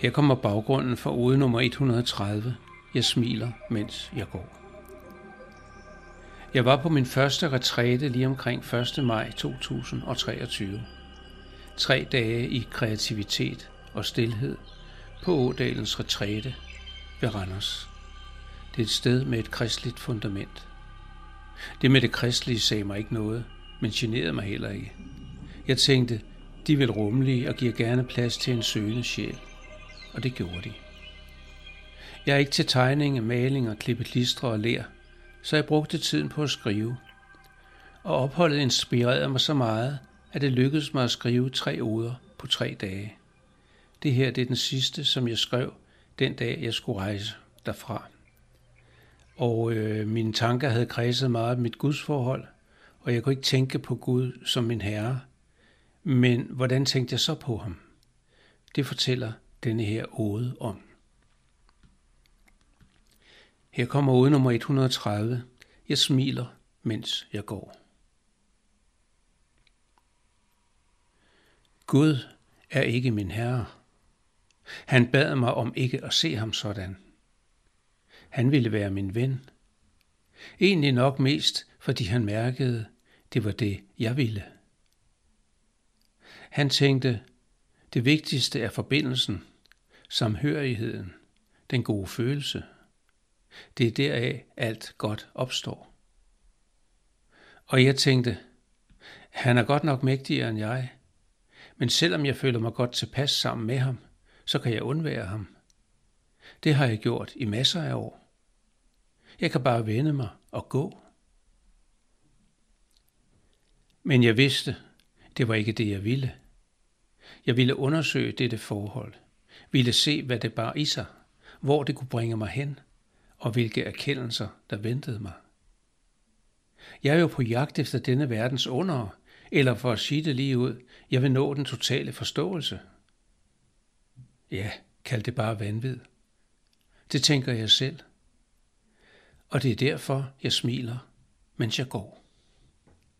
Her kommer baggrunden for ude nummer 130. Jeg smiler, mens jeg går. Jeg var på min første retræte lige omkring 1. maj 2023. Tre dage i kreativitet og stillhed på Ådalens retræte ved Randers. Det er et sted med et kristligt fundament. Det med det kristelige sagde mig ikke noget, men generede mig heller ikke. Jeg tænkte, de vil rummelige og giver gerne plads til en søgende sjæl. Og det gjorde de. Jeg er ikke til tegning, maling og klippe klistre og lær, så jeg brugte tiden på at skrive. Og opholdet inspirerede mig så meget, at det lykkedes mig at skrive tre oder på tre dage. Det her det er den sidste, som jeg skrev den dag, jeg skulle rejse derfra. Og øh, mine tanker havde kredset meget om mit gudsforhold, og jeg kunne ikke tænke på Gud som min herre. Men hvordan tænkte jeg så på ham? Det fortæller denne her ode om. Her kommer ode nummer 130. Jeg smiler, mens jeg går. Gud er ikke min herre. Han bad mig om ikke at se ham sådan. Han ville være min ven. Egentlig nok mest, fordi han mærkede, det var det, jeg ville. Han tænkte, det vigtigste er forbindelsen, samhørigheden, den gode følelse. Det er deraf alt godt opstår. Og jeg tænkte, han er godt nok mægtigere end jeg, men selvom jeg føler mig godt tilpas sammen med ham, så kan jeg undvære ham. Det har jeg gjort i masser af år. Jeg kan bare vende mig og gå. Men jeg vidste, det var ikke det, jeg ville. Jeg ville undersøge dette forhold, ville se, hvad det bar i sig, hvor det kunne bringe mig hen, og hvilke erkendelser, der ventede mig. Jeg er jo på jagt efter denne verdens under, eller for at sige det lige ud, jeg vil nå den totale forståelse. Ja, kald det bare vanvid. Det tænker jeg selv. Og det er derfor, jeg smiler, mens jeg går.